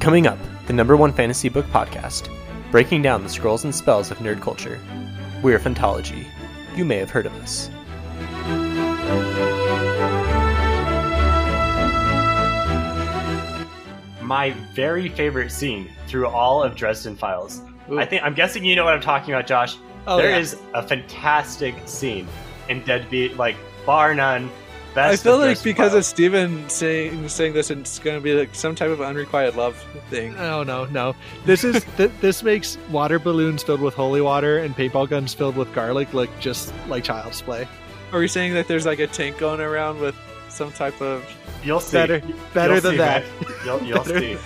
Coming up, the number one fantasy book podcast, breaking down the scrolls and spells of nerd culture. We're Phantology. You may have heard of us. My very favorite scene through all of Dresden Files. Ooh. I think I'm guessing you know what I'm talking about, Josh. Oh, There is yeah. a fantastic scene in Deadbeat, like bar none. I feel like because Files. it's Steven saying saying this, it's going to be like some type of unrequited love thing. No, no, no. This is th- this makes water balloons filled with holy water and paintball guns filled with garlic look just like child's play. Are we saying that there's like a tank going around with some type of? You'll see. Better, better You'll than see, that. man. You'll, you'll see.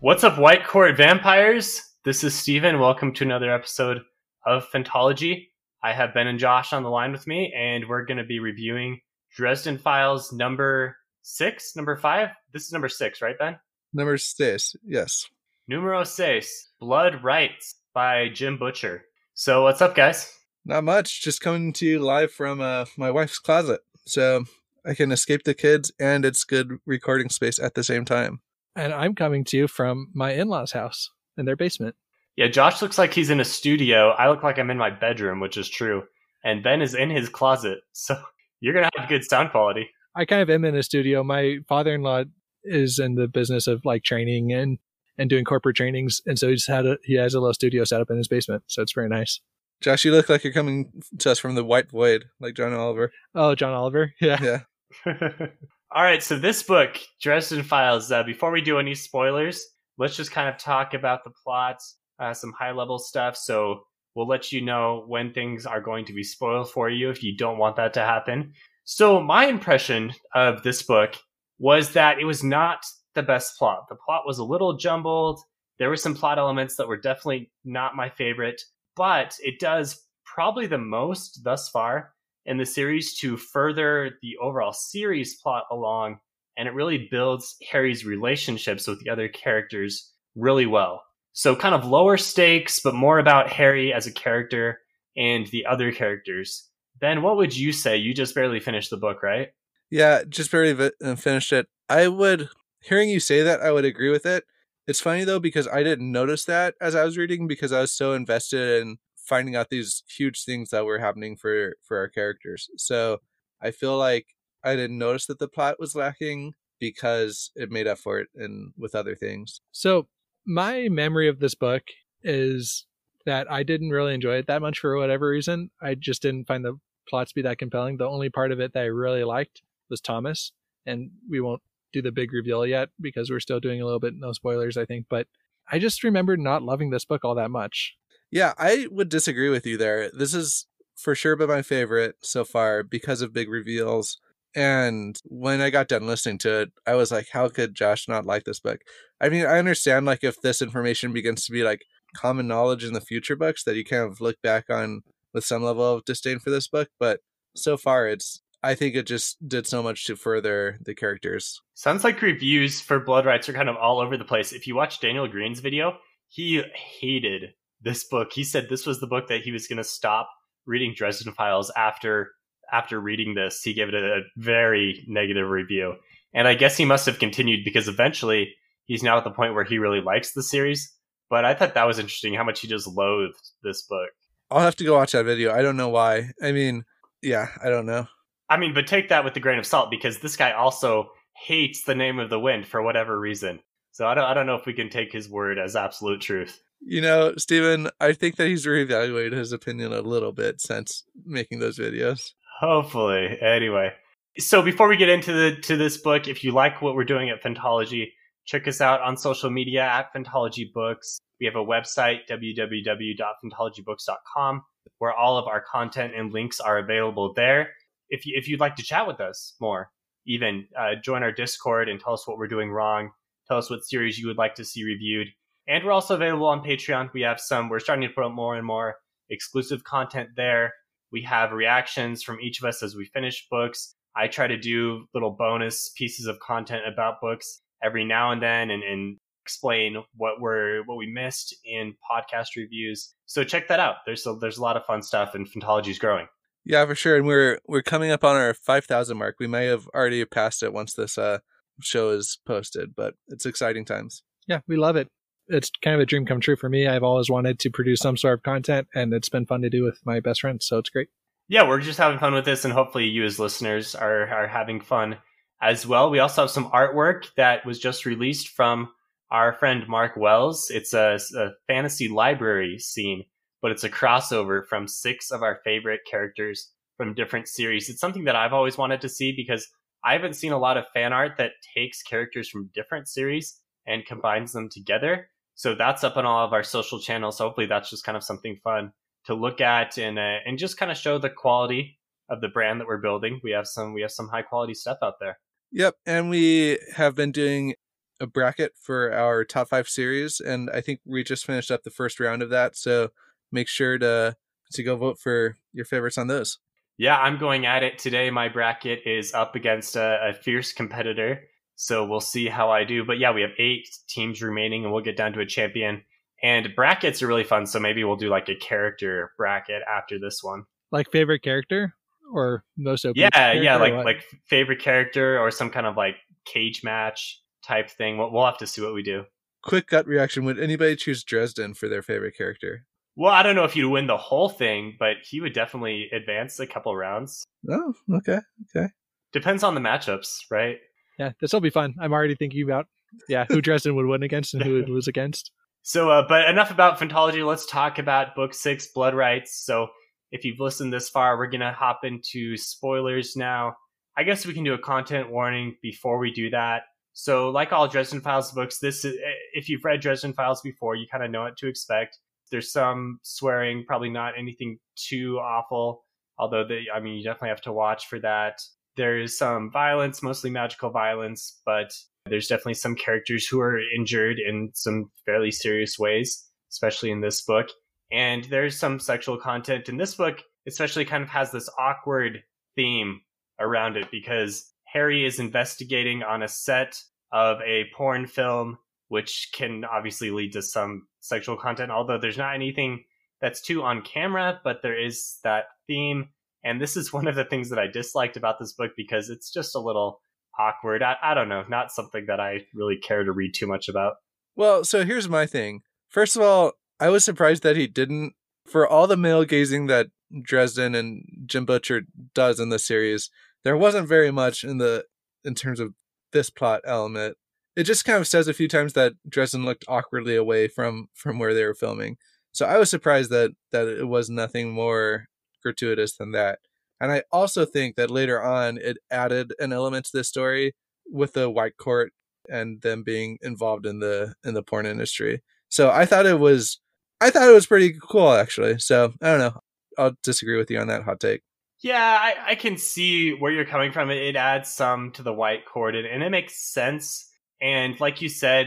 What's up, White Court Vampires? This is Steven. Welcome to another episode of Phantology. I have Ben and Josh on the line with me, and we're going to be reviewing Dresden Files number six, number five. This is number six, right, Ben? Number six, yes. Numero seis, Blood Rites by Jim Butcher. So, what's up, guys? Not much. Just coming to you live from uh, my wife's closet, so I can escape the kids, and it's good recording space at the same time. And I'm coming to you from my in-laws' house in their basement. Yeah, Josh looks like he's in a studio. I look like I'm in my bedroom, which is true. And Ben is in his closet. So you're going to have good sound quality. I kind of am in a studio. My father-in-law is in the business of like training and and doing corporate trainings, and so he's had a he has a little studio set up in his basement. So it's very nice. Josh, you look like you're coming to us from the White Void, like John Oliver. Oh, John Oliver, yeah. Yeah. All right, so this book, Dresden Files, uh, before we do any spoilers, let's just kind of talk about the plots, uh, some high level stuff. So we'll let you know when things are going to be spoiled for you if you don't want that to happen. So, my impression of this book was that it was not the best plot. The plot was a little jumbled. There were some plot elements that were definitely not my favorite, but it does probably the most thus far in the series to further the overall series plot along, and it really builds Harry's relationships with the other characters really well. So, kind of lower stakes, but more about Harry as a character and the other characters. Ben, what would you say? You just barely finished the book, right? Yeah, just barely uh, finished it. I would, hearing you say that, I would agree with it. It's funny though because I didn't notice that as I was reading because I was so invested in finding out these huge things that were happening for for our characters. So I feel like I didn't notice that the plot was lacking because it made up for it and with other things. So my memory of this book is that I didn't really enjoy it that much for whatever reason. I just didn't find the plot to be that compelling. The only part of it that I really liked was Thomas, and we won't do the big reveal yet because we're still doing a little bit no spoilers, I think. But I just remember not loving this book all that much. Yeah, I would disagree with you there. This is for sure been my favorite so far because of big reveals. And when I got done listening to it, I was like, how could Josh not like this book? I mean, I understand like if this information begins to be like common knowledge in the future books that you kind of look back on with some level of disdain for this book, but so far it's I think it just did so much to further the characters. Sounds like reviews for Blood Rites are kind of all over the place. If you watch Daniel Greene's video, he hated this book. He said this was the book that he was going to stop reading Dresden Files after after reading this. He gave it a very negative review. And I guess he must have continued because eventually he's now at the point where he really likes the series. But I thought that was interesting how much he just loathed this book. I'll have to go watch that video. I don't know why. I mean, yeah, I don't know. I mean, but take that with a grain of salt because this guy also hates the name of the wind for whatever reason. So I don't, I don't know if we can take his word as absolute truth. You know, Steven, I think that he's reevaluated his opinion a little bit since making those videos. Hopefully, anyway. So before we get into the to this book, if you like what we're doing at Phantology, check us out on social media at Phantology Books. We have a website www.phantologybooks.com where all of our content and links are available there. If you if you'd like to chat with us more, even uh, join our Discord and tell us what we're doing wrong. Tell us what series you would like to see reviewed. And we're also available on Patreon. We have some. We're starting to put up more and more exclusive content there. We have reactions from each of us as we finish books. I try to do little bonus pieces of content about books every now and then and, and explain what we're what we missed in podcast reviews. So check that out. There's a, there's a lot of fun stuff and Phantology is growing. Yeah, for sure. And we're we're coming up on our five thousand mark. We may have already passed it once this uh show is posted, but it's exciting times. Yeah, we love it. It's kind of a dream come true for me. I've always wanted to produce some sort of content, and it's been fun to do with my best friends. So it's great. Yeah, we're just having fun with this, and hopefully, you as listeners are are having fun as well. We also have some artwork that was just released from our friend Mark Wells. It's a, a fantasy library scene, but it's a crossover from six of our favorite characters from different series. It's something that I've always wanted to see because I haven't seen a lot of fan art that takes characters from different series and combines them together. So that's up on all of our social channels. So hopefully that's just kind of something fun to look at and uh, and just kind of show the quality of the brand that we're building. We have some we have some high quality stuff out there. Yep, and we have been doing a bracket for our top 5 series and I think we just finished up the first round of that. So make sure to to go vote for your favorites on those. Yeah, I'm going at it today. My bracket is up against a, a fierce competitor. So we'll see how I do. But yeah, we have eight teams remaining and we'll get down to a champion. And brackets are really fun. So maybe we'll do like a character bracket after this one. Like favorite character or most open? Yeah, yeah, like like favorite character or some kind of like cage match type thing. We'll, we'll have to see what we do. Quick gut reaction: Would anybody choose Dresden for their favorite character? Well, I don't know if you'd win the whole thing, but he would definitely advance a couple rounds. Oh, okay, okay. Depends on the matchups, right? Yeah, this will be fun. I'm already thinking about yeah who Dresden would win against and who would lose against. So, uh, but enough about Phantology. Let's talk about Book Six, Blood Rites. So, if you've listened this far, we're gonna hop into spoilers now. I guess we can do a content warning before we do that. So, like all Dresden Files books, this is, if you've read Dresden Files before, you kind of know what to expect. There's some swearing, probably not anything too awful, although the, I mean, you definitely have to watch for that. There's some violence, mostly magical violence, but there's definitely some characters who are injured in some fairly serious ways, especially in this book. And there's some sexual content in this book, especially kind of has this awkward theme around it because Harry is investigating on a set of a porn film, which can obviously lead to some sexual content, although there's not anything that's too on camera, but there is that theme. And this is one of the things that I disliked about this book because it's just a little awkward. I, I don't know, not something that I really care to read too much about. Well, so here's my thing. First of all, I was surprised that he didn't, for all the male gazing that Dresden and Jim Butcher does in the series, there wasn't very much in the in terms of this plot element it just kind of says a few times that Dresden looked awkwardly away from from where they were filming. So I was surprised that that it was nothing more gratuitous than that. And I also think that later on it added an element to this story with the White Court and them being involved in the in the porn industry. So I thought it was I thought it was pretty cool actually. So I don't know. I'll disagree with you on that hot take. Yeah, I, I can see where you're coming from. It, it adds some to the White Court and, and it makes sense and like you said,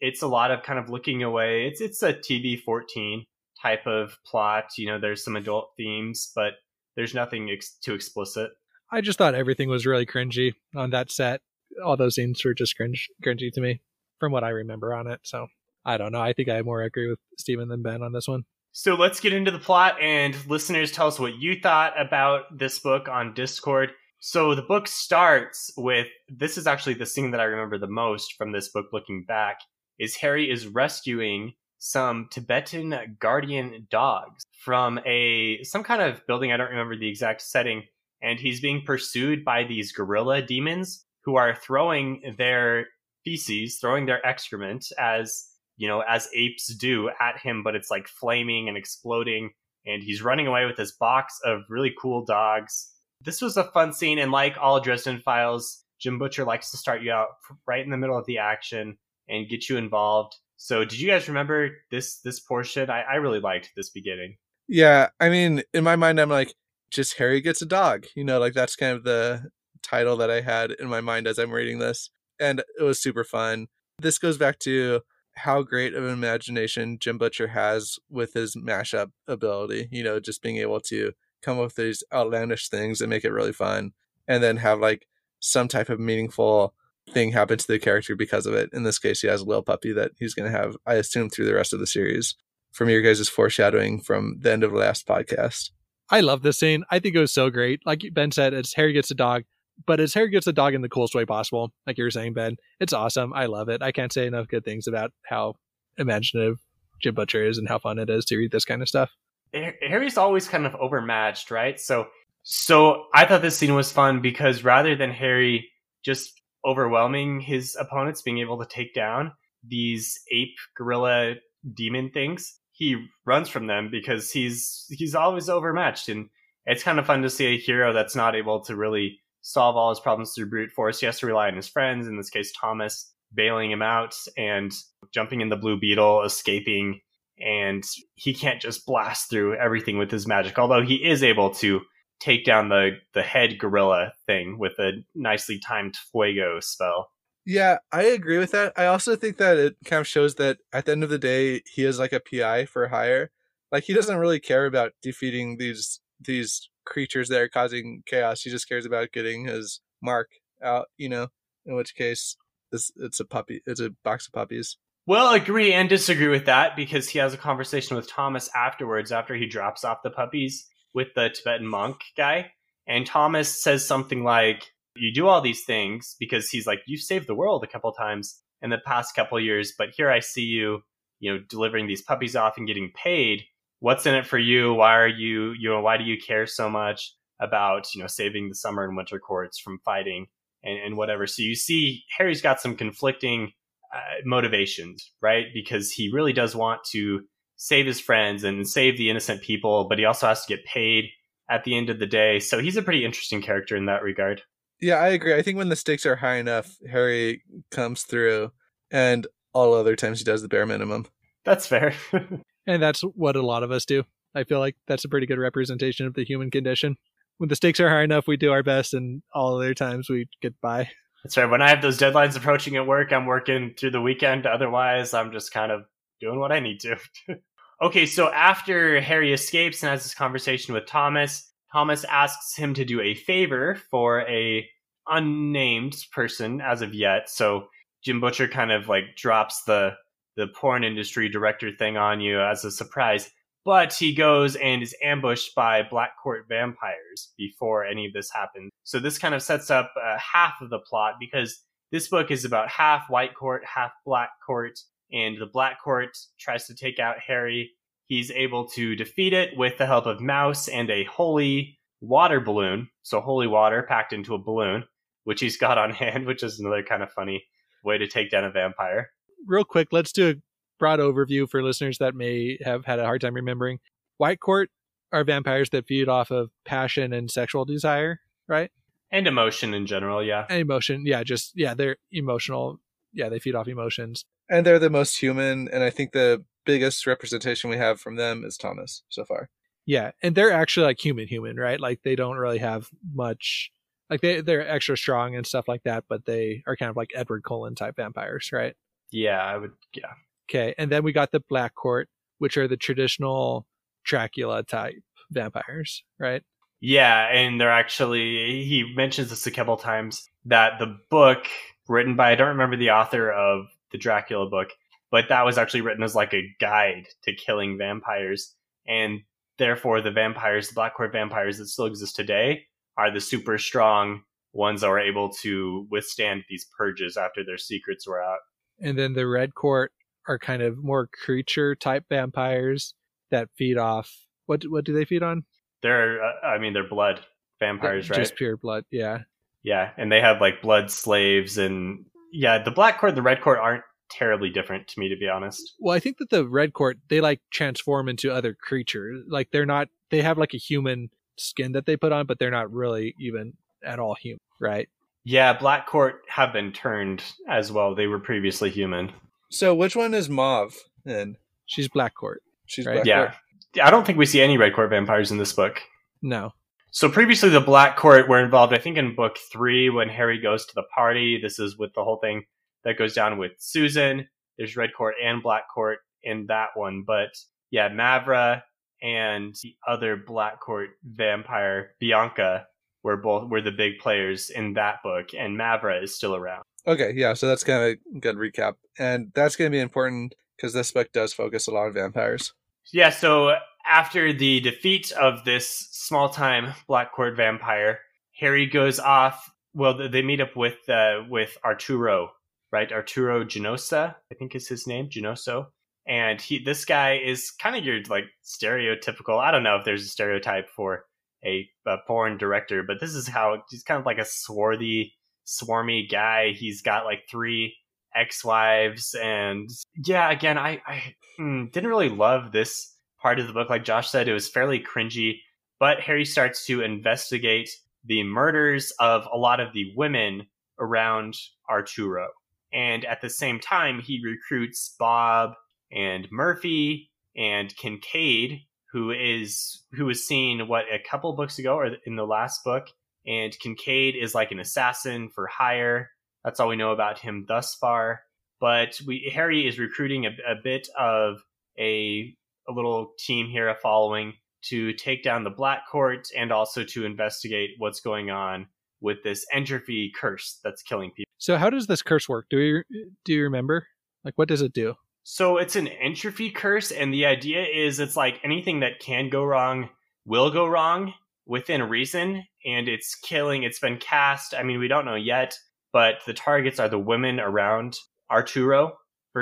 it's a lot of kind of looking away. It's it's a TV fourteen type of plot. You know, there's some adult themes, but there's nothing ex- too explicit. I just thought everything was really cringy on that set. All those scenes were just cringe, cringy to me, from what I remember on it. So I don't know. I think I more agree with Stephen than Ben on this one. So let's get into the plot, and listeners, tell us what you thought about this book on Discord. So the book starts with this is actually the scene that I remember the most from this book looking back is Harry is rescuing some Tibetan guardian dogs from a some kind of building I don't remember the exact setting and he's being pursued by these gorilla demons who are throwing their feces, throwing their excrement as you know as apes do at him but it's like flaming and exploding and he's running away with this box of really cool dogs this was a fun scene, and like all Dresden Files, Jim Butcher likes to start you out right in the middle of the action and get you involved. So, did you guys remember this this portion? I, I really liked this beginning. Yeah, I mean, in my mind, I'm like, just Harry gets a dog. You know, like that's kind of the title that I had in my mind as I'm reading this, and it was super fun. This goes back to how great of an imagination Jim Butcher has with his mashup ability. You know, just being able to come up with these outlandish things and make it really fun and then have like some type of meaningful thing happen to the character because of it. In this case, he has a little puppy that he's going to have, I assume, through the rest of the series. From your guys' foreshadowing from the end of the last podcast. I love this scene. I think it was so great. Like Ben said, it's Harry gets a dog, but it's Harry gets a dog in the coolest way possible. Like you were saying, Ben. It's awesome. I love it. I can't say enough good things about how imaginative Jim Butcher is and how fun it is to read this kind of stuff. Harry's always kind of overmatched, right? So so I thought this scene was fun because rather than Harry just overwhelming his opponents, being able to take down these ape gorilla demon things, he runs from them because he's he's always overmatched and it's kind of fun to see a hero that's not able to really solve all his problems through brute force. He has to rely on his friends, in this case Thomas, bailing him out and jumping in the blue beetle, escaping, and he can't just blast through everything with his magic, although he is able to take down the the head gorilla thing with a nicely timed fuego spell. Yeah, I agree with that. I also think that it kind of shows that at the end of the day, he is like a PI for hire. Like he doesn't really care about defeating these these creatures that are causing chaos. He just cares about getting his mark out. You know, in which case, it's it's a puppy. It's a box of puppies. Well, agree and disagree with that because he has a conversation with Thomas afterwards after he drops off the puppies with the Tibetan monk guy. And Thomas says something like, You do all these things because he's like, You've saved the world a couple times in the past couple years, but here I see you, you know, delivering these puppies off and getting paid. What's in it for you? Why are you, you know, why do you care so much about, you know, saving the summer and winter courts from fighting and, and whatever? So you see, Harry's got some conflicting uh, motivations, right? Because he really does want to save his friends and save the innocent people, but he also has to get paid at the end of the day. So he's a pretty interesting character in that regard. Yeah, I agree. I think when the stakes are high enough, Harry comes through, and all other times he does the bare minimum. That's fair. and that's what a lot of us do. I feel like that's a pretty good representation of the human condition. When the stakes are high enough, we do our best, and all other times we get by. That's right. When I have those deadlines approaching at work, I'm working through the weekend. Otherwise, I'm just kind of doing what I need to. Okay, so after Harry escapes and has this conversation with Thomas, Thomas asks him to do a favor for a unnamed person as of yet. So Jim Butcher kind of like drops the the porn industry director thing on you as a surprise. But he goes and is ambushed by Black Court vampires before any of this happens. So this kind of sets up uh, half of the plot because this book is about half White Court, half Black Court and the Black Court tries to take out Harry. He's able to defeat it with the help of Mouse and a holy water balloon. So holy water packed into a balloon, which he's got on hand, which is another kind of funny way to take down a vampire. Real quick, let's do a broad overview for listeners that may have had a hard time remembering. White Court are vampires that feed off of passion and sexual desire, right? And emotion in general, yeah. And emotion, yeah, just yeah, they're emotional. Yeah, they feed off emotions and they're the most human and i think the biggest representation we have from them is thomas so far. Yeah and they're actually like human human right? Like they don't really have much like they they're extra strong and stuff like that but they are kind of like edward cullen type vampires right? Yeah i would yeah. Okay and then we got the black court which are the traditional dracula type vampires right? Yeah and they're actually he mentions this a couple times that the book written by i don't remember the author of the Dracula book, but that was actually written as like a guide to killing vampires. And therefore, the vampires, the Black Court vampires that still exist today, are the super strong ones that were able to withstand these purges after their secrets were out. And then the Red Court are kind of more creature type vampires that feed off. What what do they feed on? They're, uh, I mean, they're blood vampires, right? Just pure blood, yeah. Yeah, and they have like blood slaves and yeah, the black court and the red court aren't terribly different to me, to be honest. Well, I think that the red court they like transform into other creatures. Like they're not they have like a human skin that they put on, but they're not really even at all human, right? Yeah, black court have been turned as well. They were previously human. So which one is Mauve then? She's black court. She's right? black yeah. court. I don't think we see any red court vampires in this book. No. So previously, the Black Court were involved. I think in book three, when Harry goes to the party, this is with the whole thing that goes down with Susan. There's Red Court and Black Court in that one, but yeah, Mavra and the other Black Court vampire Bianca were both were the big players in that book, and Mavra is still around. Okay, yeah, so that's kind of a good recap, and that's going to be important because this book does focus a lot on vampires. Yeah, so after the defeat of this small time Black Court vampire, Harry goes off. Well, they meet up with uh, with Arturo, right? Arturo Genosa, I think is his name, Genoso. And he, this guy is kind of your like stereotypical. I don't know if there's a stereotype for a, a porn director, but this is how he's kind of like a swarthy, swarmy guy. He's got like three ex-wives, and yeah, again, I, I mm, didn't really love this part of the book. Like Josh said, it was fairly cringy. But Harry starts to investigate the murders of a lot of the women around Arturo. And at the same time, he recruits Bob and Murphy and Kincaid, who is who was seen what a couple books ago or in the last book. And Kincaid is like an assassin for hire. That's all we know about him thus far. But we Harry is recruiting a, a bit of a a little team here, a following to take down the Black Court and also to investigate what's going on with this entropy curse that's killing people. So how does this curse work? Do you do you remember? Like what does it do? So it's an entropy curse and the idea is it's like anything that can go wrong will go wrong within reason and it's killing it's been cast. I mean, we don't know yet, but the targets are the women around Arturo.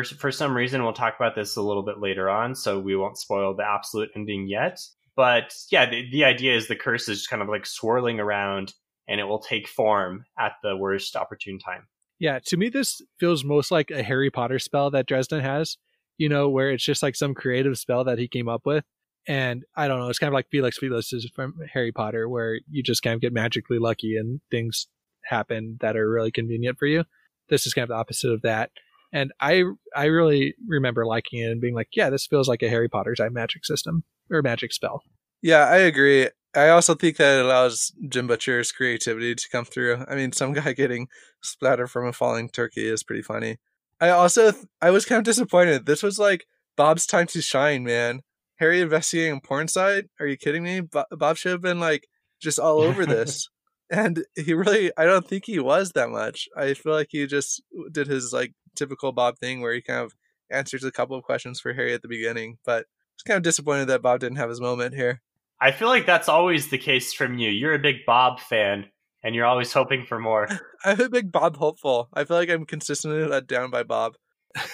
For, for some reason, we'll talk about this a little bit later on, so we won't spoil the absolute ending yet. But yeah, the, the idea is the curse is kind of like swirling around and it will take form at the worst opportune time. Yeah, to me, this feels most like a Harry Potter spell that Dresden has, you know, where it's just like some creative spell that he came up with. And I don't know, it's kind of like Felix Felicis is from Harry Potter, where you just kind of get magically lucky and things happen that are really convenient for you. This is kind of the opposite of that. And I I really remember liking it and being like, yeah, this feels like a Harry Potter type magic system or magic spell. Yeah, I agree. I also think that it allows Jim Butcher's creativity to come through. I mean, some guy getting splattered from a falling turkey is pretty funny. I also I was kind of disappointed. This was like Bob's time to shine, man. Harry investigating porn site? Are you kidding me? Bob should have been like just all over this. and he really I don't think he was that much. I feel like he just did his like typical Bob thing where he kind of answers a couple of questions for Harry at the beginning, but I was kind of disappointed that Bob didn't have his moment here. I feel like that's always the case from you. You're a big Bob fan, and you're always hoping for more. I'm a big Bob hopeful. I feel like I'm consistently let down by Bob.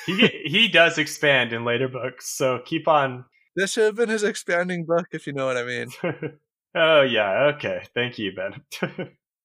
he he does expand in later books, so keep on. This should have been his expanding book, if you know what I mean. oh yeah, okay. Thank you, Ben.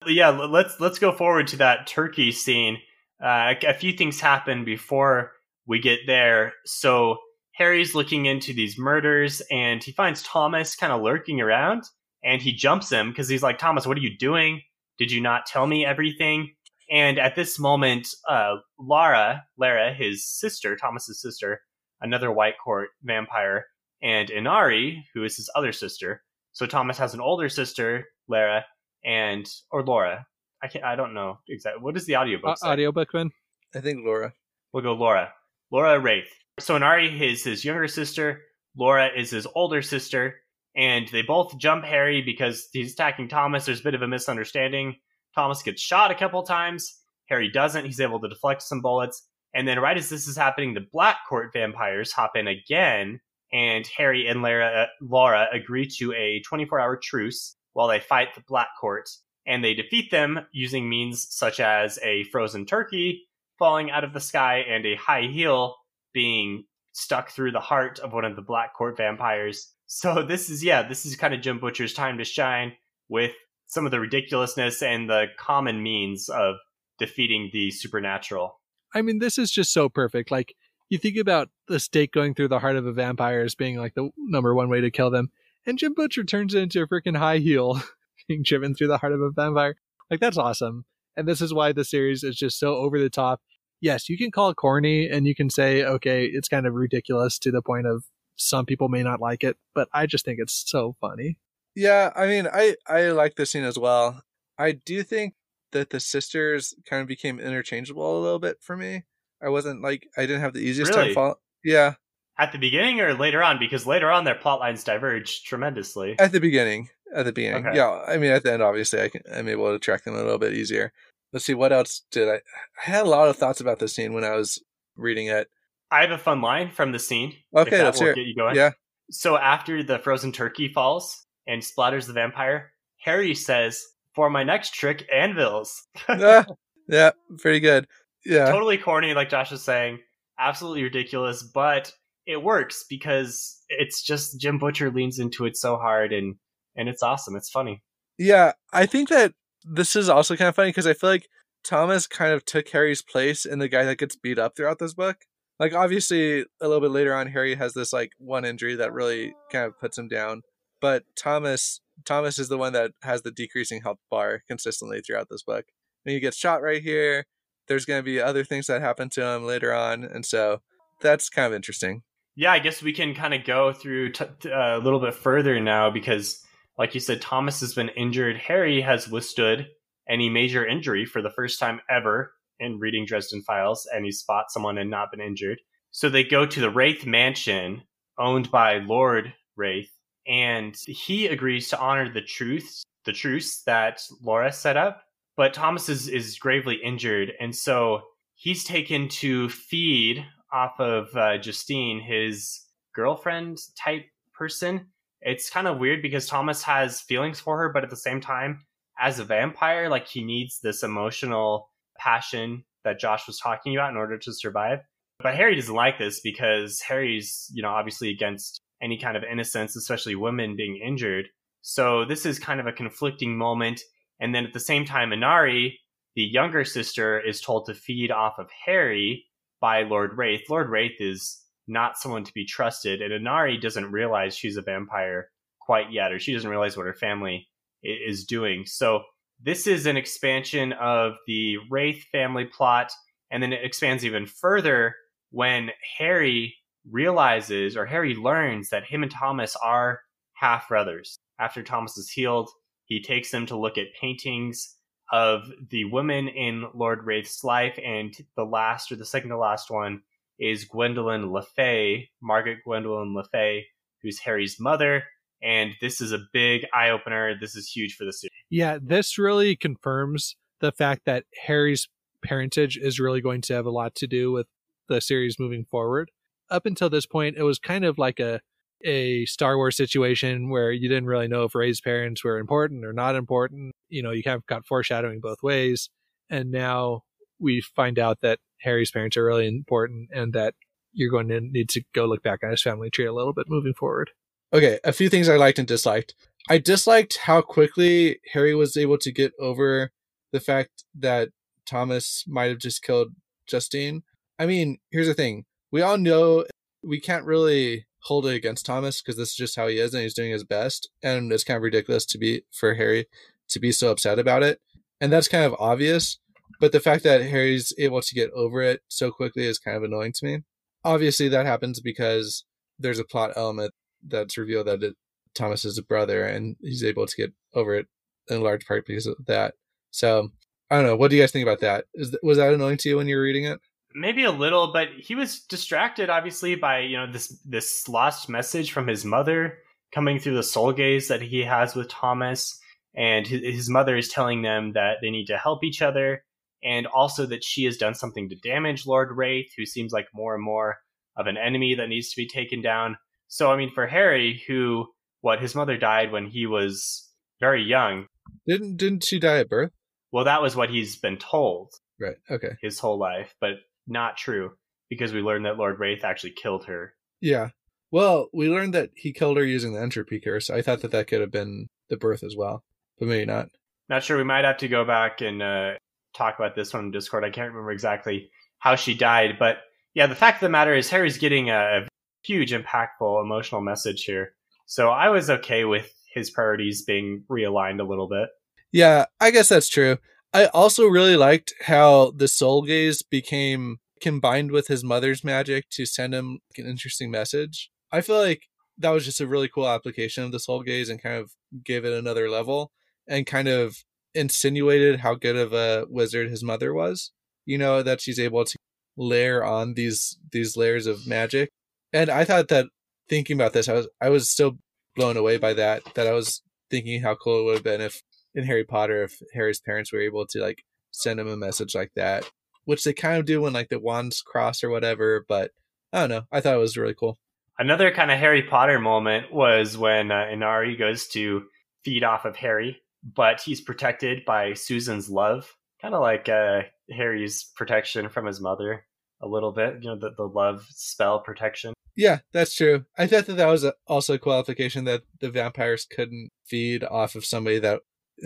yeah, let's let's go forward to that turkey scene. Uh, a few things happen before we get there. So Harry's looking into these murders and he finds Thomas kind of lurking around and he jumps him because he's like, Thomas, what are you doing? Did you not tell me everything? And at this moment, uh, Lara, Lara, his sister, Thomas's sister, another White Court vampire, and Inari, who is his other sister. So Thomas has an older sister, Lara, and or Laura. I can't. I don't know exactly. What is the audiobook? Uh, audiobook, man. I think Laura. We'll go Laura. Laura Raith. So Inari is his younger sister. Laura is his older sister, and they both jump Harry because he's attacking Thomas. There's a bit of a misunderstanding. Thomas gets shot a couple times. Harry doesn't. He's able to deflect some bullets. And then, right as this is happening, the Black Court vampires hop in again, and Harry and Lara, uh, Laura agree to a 24 hour truce while they fight the Black Court. And they defeat them using means such as a frozen turkey falling out of the sky and a high heel being stuck through the heart of one of the Black Court vampires. So this is yeah, this is kind of Jim Butcher's time to shine with some of the ridiculousness and the common means of defeating the supernatural. I mean, this is just so perfect. Like you think about the stake going through the heart of a vampire as being like the number one way to kill them, and Jim Butcher turns it into a freaking high heel being driven through the heart of a vampire. Like that's awesome. And this is why the series is just so over the top yes, you can call it corny and you can say, okay, it's kind of ridiculous to the point of some people may not like it, but I just think it's so funny. Yeah, I mean, I I like this scene as well. I do think that the sisters kind of became interchangeable a little bit for me. I wasn't like I didn't have the easiest really? time following. Yeah. At the beginning or later on? Because later on their plot lines diverge tremendously. At the beginning. At the beginning. Okay. Yeah. I mean at the end obviously I can I'm able to track them a little bit easier. Let's see what else did I I had a lot of thoughts about this scene when I was reading it. I have a fun line from the scene. Okay, let's hear. Get you going. Yeah. So after the frozen turkey falls and splatters the vampire, Harry says, "For my next trick, anvils." Ah, yeah, pretty good. Yeah, totally corny, like Josh was saying. Absolutely ridiculous, but it works because it's just Jim Butcher leans into it so hard and and it's awesome. It's funny. Yeah, I think that this is also kind of funny because I feel like Thomas kind of took Harry's place in the guy that gets beat up throughout this book. Like obviously a little bit later on Harry has this like one injury that really kind of puts him down, but Thomas Thomas is the one that has the decreasing health bar consistently throughout this book. And he gets shot right here. There's going to be other things that happen to him later on, and so that's kind of interesting. Yeah, I guess we can kind of go through t- t- uh, a little bit further now because, like you said, Thomas has been injured. Harry has withstood any major injury for the first time ever in reading Dresden Files, and he spots someone and not been injured. So they go to the Raith Mansion, owned by Lord Raith, and he agrees to honor the truths, the truce that Laura set up. But Thomas is, is gravely injured, and so he's taken to feed off of uh, Justine, his girlfriend type person. It's kind of weird because Thomas has feelings for her, but at the same time, as a vampire, like he needs this emotional passion that Josh was talking about in order to survive. But Harry doesn't like this because Harry's, you know, obviously against any kind of innocence, especially women being injured. So this is kind of a conflicting moment. And then at the same time, Inari, the younger sister, is told to feed off of Harry by Lord Raith. Lord Raith is not someone to be trusted, and Inari doesn't realize she's a vampire quite yet, or she doesn't realize what her family is doing. So this is an expansion of the Raith family plot, and then it expands even further when Harry realizes or Harry learns that him and Thomas are half brothers. After Thomas is healed, he takes them to look at paintings of the women in Lord Raith's life, and the last or the second to last one is Gwendolyn Le Fay, Margaret Gwendolyn Le Fay, who's Harry's mother. And this is a big eye opener. This is huge for the series. Yeah, this really confirms the fact that Harry's parentage is really going to have a lot to do with the series moving forward. Up until this point, it was kind of like a a Star Wars situation where you didn't really know if Rey's parents were important or not important. You know, you kind of got foreshadowing both ways. And now we find out that Harry's parents are really important and that you're going to need to go look back at his family tree a little bit moving forward. Okay, a few things I liked and disliked. I disliked how quickly Harry was able to get over the fact that Thomas might have just killed Justine. I mean, here's the thing. We all know we can't really hold it against Thomas because this is just how he is and he's doing his best. And it's kind of ridiculous to be for Harry to be so upset about it. And that's kind of obvious. But the fact that Harry's able to get over it so quickly is kind of annoying to me. Obviously, that happens because there's a plot element that's revealed that it, Thomas is a brother and he's able to get over it in large part because of that. So I don't know. What do you guys think about that? Is was that annoying to you when you were reading it? maybe a little, but he was distracted obviously by you know this this lost message from his mother coming through the soul gaze that he has with Thomas, and his, his mother is telling them that they need to help each other, and also that she has done something to damage Lord Raith, who seems like more and more of an enemy that needs to be taken down. So I mean, for Harry, who what his mother died when he was very young. Didn't didn't she die at birth? Well, that was what he's been told. Right. Okay. His whole life, but not true because we learned that Lord Raith actually killed her. Yeah. Well, we learned that he killed her using the entropy curse. I thought that that could have been the birth as well, but maybe not. Not sure. We might have to go back and uh, talk about this one in Discord. I can't remember exactly how she died, but yeah, the fact of the matter is Harry's getting a huge, impactful, emotional message here. So I was okay with his priorities being realigned a little bit. Yeah, I guess that's true. I also really liked how the soul gaze became combined with his mother's magic to send him an interesting message. I feel like that was just a really cool application of the soul gaze and kind of gave it another level and kind of insinuated how good of a wizard his mother was. You know, that she's able to layer on these these layers of magic. And I thought that thinking about this, I was I was still blown away by that. That I was thinking how cool it would have been if in Harry Potter if Harry's parents were able to like send him a message like that, which they kind of do when like the wands cross or whatever. But I don't know. I thought it was really cool. Another kind of Harry Potter moment was when uh, Inari goes to feed off of Harry, but he's protected by Susan's love, kind of like uh, Harry's protection from his mother a little bit. You know, the, the love spell protection. Yeah, that's true. I thought that that was a, also a qualification that the vampires couldn't feed off of somebody that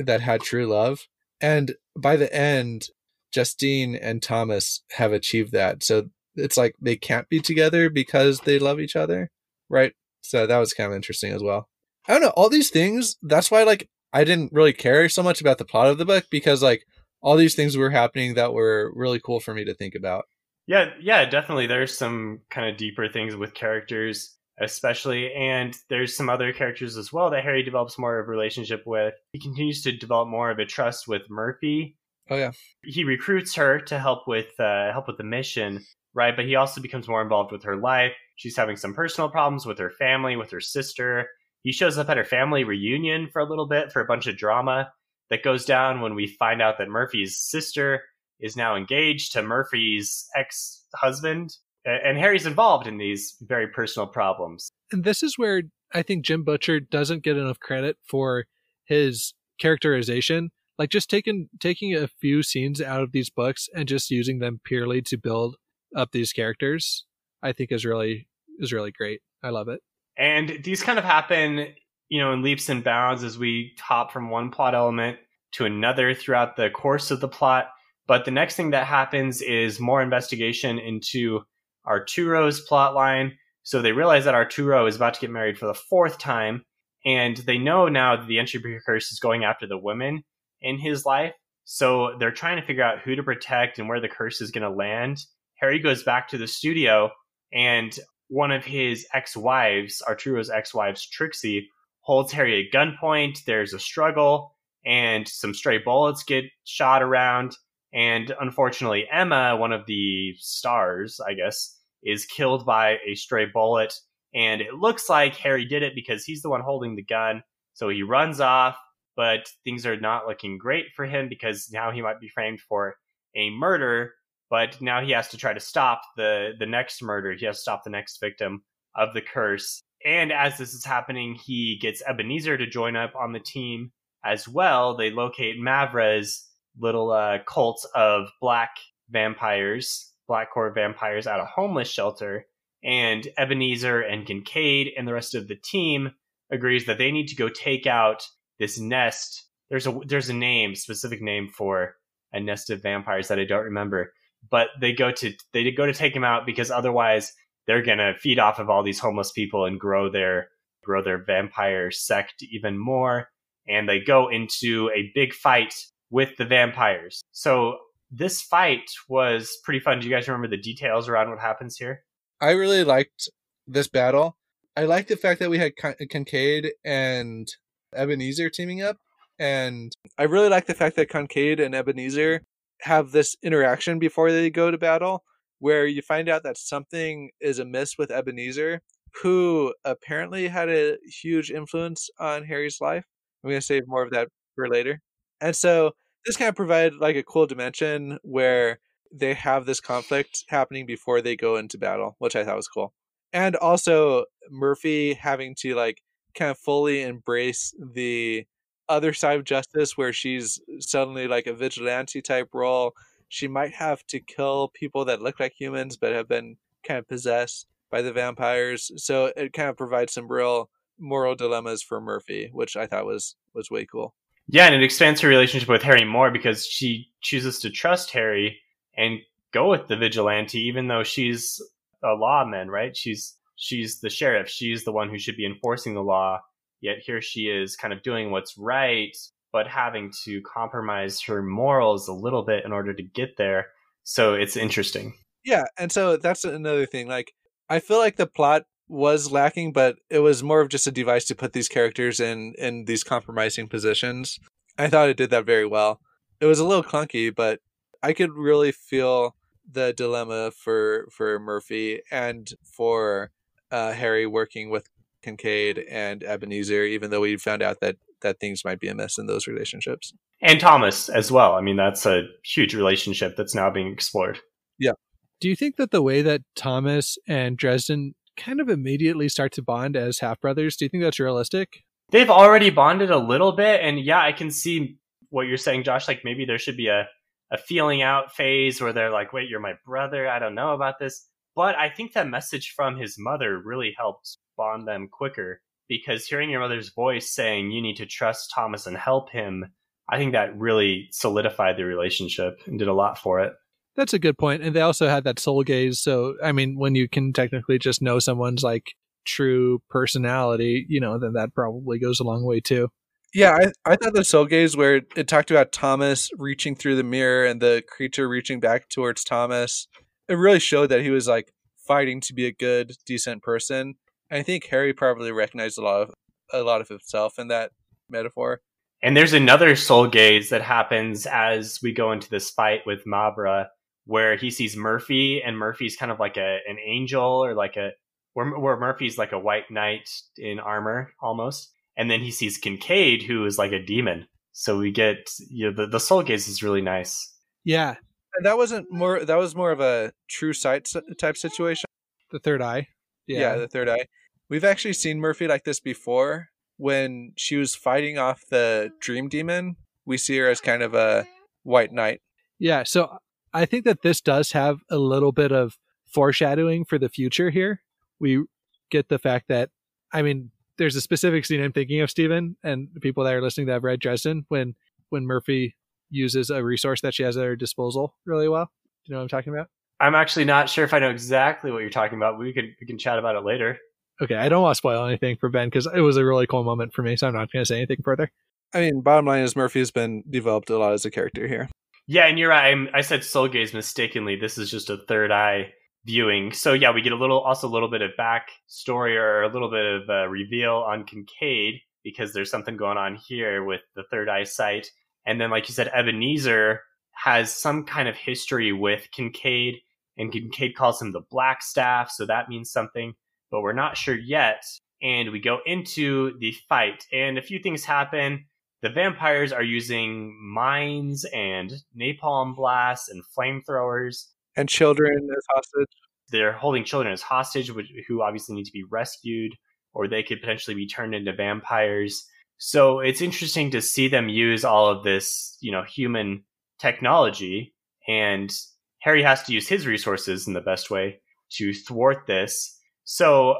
that had true love. And by the end, Justine and Thomas have achieved that. So it's like they can't be together because they love each other, right? So that was kind of interesting as well. I don't know, all these things, that's why like I didn't really care so much about the plot of the book because like all these things were happening that were really cool for me to think about. Yeah, yeah, definitely. There's some kind of deeper things with characters, especially, and there's some other characters as well that Harry develops more of a relationship with. He continues to develop more of a trust with Murphy. Oh yeah, he recruits her to help with uh, help with the mission, right? But he also becomes more involved with her life. She's having some personal problems with her family, with her sister. He shows up at her family reunion for a little bit for a bunch of drama that goes down when we find out that Murphy's sister is now engaged to Murphy's ex husband. And Harry's involved in these very personal problems. And this is where I think Jim Butcher doesn't get enough credit for his characterization. Like just taking taking a few scenes out of these books and just using them purely to build up these characters, I think is really is really great. I love it. And these kind of happen, you know, in leaps and bounds as we hop from one plot element to another throughout the course of the plot. But the next thing that happens is more investigation into Arturo's plot line. So they realize that Arturo is about to get married for the fourth time, and they know now that the entropy curse is going after the women in his life. So they're trying to figure out who to protect and where the curse is going to land. Harry goes back to the studio, and one of his ex-wives, Arturo's ex-wives, Trixie, holds Harry at gunpoint. There's a struggle, and some stray bullets get shot around. And unfortunately, Emma, one of the stars, I guess, is killed by a stray bullet. And it looks like Harry did it because he's the one holding the gun. So he runs off, but things are not looking great for him because now he might be framed for a murder. But now he has to try to stop the, the next murder. He has to stop the next victim of the curse. And as this is happening, he gets Ebenezer to join up on the team as well. They locate Mavra's little uh, cult of black vampires, black court vampires at a homeless shelter. And Ebenezer and Kincaid and the rest of the team agrees that they need to go take out this nest. There's a there's a name, specific name for a nest of vampires that I don't remember. But they go to they go to take him out because otherwise they're gonna feed off of all these homeless people and grow their grow their vampire sect even more. And they go into a big fight with the vampires. So this fight was pretty fun. Do you guys remember the details around what happens here? I really liked this battle. I like the fact that we had Kincaid and Ebenezer teaming up. And I really like the fact that Kincaid and Ebenezer have this interaction before they go to battle, where you find out that something is amiss with Ebenezer, who apparently had a huge influence on Harry's life. I'm going to save more of that for later. And so this kind of provided like a cool dimension where they have this conflict happening before they go into battle, which I thought was cool. And also Murphy having to like kind of fully embrace the other side of justice where she's suddenly like a vigilante type role. She might have to kill people that look like humans but have been kind of possessed by the vampires. So it kind of provides some real moral dilemmas for Murphy, which I thought was was way cool. Yeah, and it expands her relationship with Harry more because she chooses to trust Harry and go with the vigilante, even though she's a lawman, right? She's she's the sheriff. She's the one who should be enforcing the law. Yet here she is, kind of doing what's right, but having to compromise her morals a little bit in order to get there. So it's interesting. Yeah, and so that's another thing. Like, I feel like the plot was lacking, but it was more of just a device to put these characters in in these compromising positions. I thought it did that very well. It was a little clunky, but I could really feel the dilemma for for Murphy and for uh, Harry working with Kincaid and Ebenezer, even though we found out that that things might be amiss in those relationships. And Thomas as well. I mean, that's a huge relationship that's now being explored. Yeah. Do you think that the way that Thomas and Dresden kind of immediately start to bond as half brothers. Do you think that's realistic? They've already bonded a little bit, and yeah, I can see what you're saying, Josh. Like maybe there should be a a feeling out phase where they're like, "Wait, you're my brother. I don't know about this." But I think that message from his mother really helped bond them quicker because hearing your mother's voice saying you need to trust Thomas and help him, I think that really solidified the relationship and did a lot for it. That's a good point. And they also had that soul gaze. So, I mean, when you can technically just know someone's like true personality, you know, then that probably goes a long way too. Yeah, I, I thought the soul gaze where it talked about Thomas reaching through the mirror and the creature reaching back towards Thomas, it really showed that he was like fighting to be a good, decent person. And I think Harry probably recognized a lot of a lot of himself in that metaphor. And there's another soul gaze that happens as we go into this fight with Mavra, where he sees Murphy, and Murphy's kind of like a an angel or like a where, where Murphy's like a white knight in armor almost, and then he sees Kincaid, who is like a demon. So we get you know the, the soul gaze is really nice. Yeah, and that wasn't more. That was more of a true sight type situation. The third eye. Yeah. yeah, the third eye. We've actually seen Murphy like this before. When she was fighting off the dream demon, we see her as kind of a white knight. Yeah, so I think that this does have a little bit of foreshadowing for the future here. We get the fact that, I mean, there's a specific scene I'm thinking of, Stephen, and the people that are listening that have read Dresden, when when Murphy uses a resource that she has at her disposal really well. Do you know what I'm talking about? I'm actually not sure if I know exactly what you're talking about. We could we can chat about it later. Okay, I don't want to spoil anything for Ben because it was a really cool moment for me, so I'm not going to say anything further. I mean, bottom line is Murphy's been developed a lot as a character here. Yeah, and you're right. I'm, i said soul gaze mistakenly. This is just a third eye viewing. So yeah, we get a little, also a little bit of back story or a little bit of a reveal on Kincaid because there's something going on here with the third eye sight. And then, like you said, Ebenezer has some kind of history with Kincaid, and Kincaid calls him the Black Staff, so that means something, but we're not sure yet. And we go into the fight, and a few things happen. The vampires are using mines and napalm blasts and flamethrowers. And children as hostage. They're holding children as hostage, who obviously need to be rescued, or they could potentially be turned into vampires. So it's interesting to see them use all of this, you know, human technology and Harry has to use his resources in the best way to thwart this. So